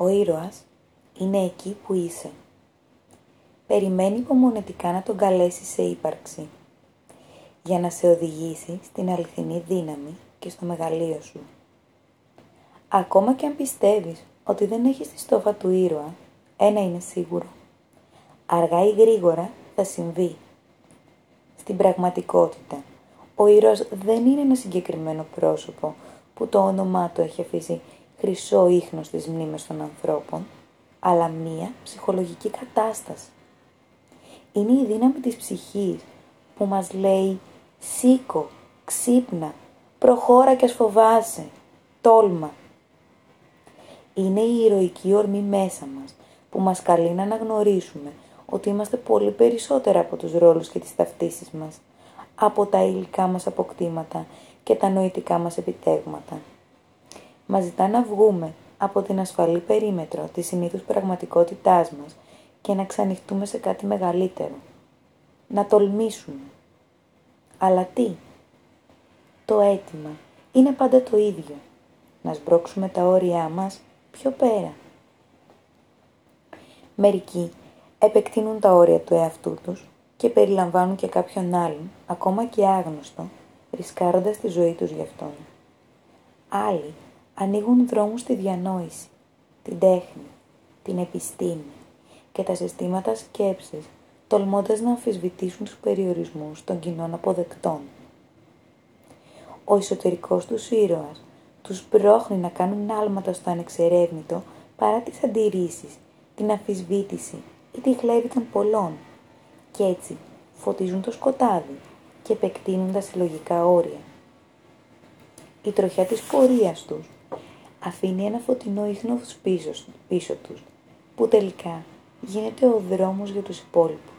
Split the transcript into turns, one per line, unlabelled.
Ο ήρωας είναι εκεί που είσαι. Περιμένει υπομονετικά να τον καλέσει σε ύπαρξη για να σε οδηγήσει στην αληθινή δύναμη και στο μεγαλείο σου. Ακόμα και αν πιστεύεις ότι δεν έχεις τη στόφα του ήρωα, ένα είναι σίγουρο. Αργά ή γρήγορα θα συμβεί. Στην πραγματικότητα, ο ήρωας δεν είναι ένα συγκεκριμένο πρόσωπο που το όνομά του έχει αφήσει χρυσό ίχνος στις μνήμες των ανθρώπων, αλλά μία ψυχολογική κατάσταση. Είναι η δύναμη της ψυχής που μας λέει «Σήκω, ξύπνα, προχώρα και ας φοβάσαι, τόλμα». Είναι η ηρωική ορμή μέσα μας που μας καλεί να αναγνωρίσουμε ότι είμαστε πολύ περισσότερα από τους ρόλους και τις ταυτίσεις μας, από τα υλικά μας αποκτήματα και τα νοητικά μας επιτεύγματα. Μας ζητά να βγούμε από την ασφαλή περίμετρο της συνήθους πραγματικότητάς μας και να ξανοιχτούμε σε κάτι μεγαλύτερο. Να τολμήσουμε. Αλλά τι; Το αίτημα είναι πάντα το ίδιο. Να σμπρώξουμε τα όρια μας πιο πέρα. Μερικοί επεκτείνουν τα όρια του εαυτού τους και περιλαμβάνουν και κάποιον άλλον, ακόμα και άγνωστο, ρισκάροντας τη ζωή τους γι' αυτόν. Άλλοι ανοίγουν δρόμους στη διανόηση, την τέχνη, την επιστήμη και τα συστήματα σκέψης, τολμώντας να αμφισβητήσουν τους περιορισμούς των κοινών αποδεκτών. Ο εσωτερικός τους ήρωας τους πρόχνει να κάνουν άλματα στο ανεξερεύνητο παρά τις αντιρρήσεις, την αμφισβήτηση ή τη χλέβη των πολλών και έτσι φωτίζουν το σκοτάδι και επεκτείνουν τα συλλογικά όρια. Η τροχιά της πορείας τους αφήνει ένα φωτεινό ίχνο πίσω, πίσω τους, που τελικά γίνεται ο δρόμος για τους υπόλοιπους.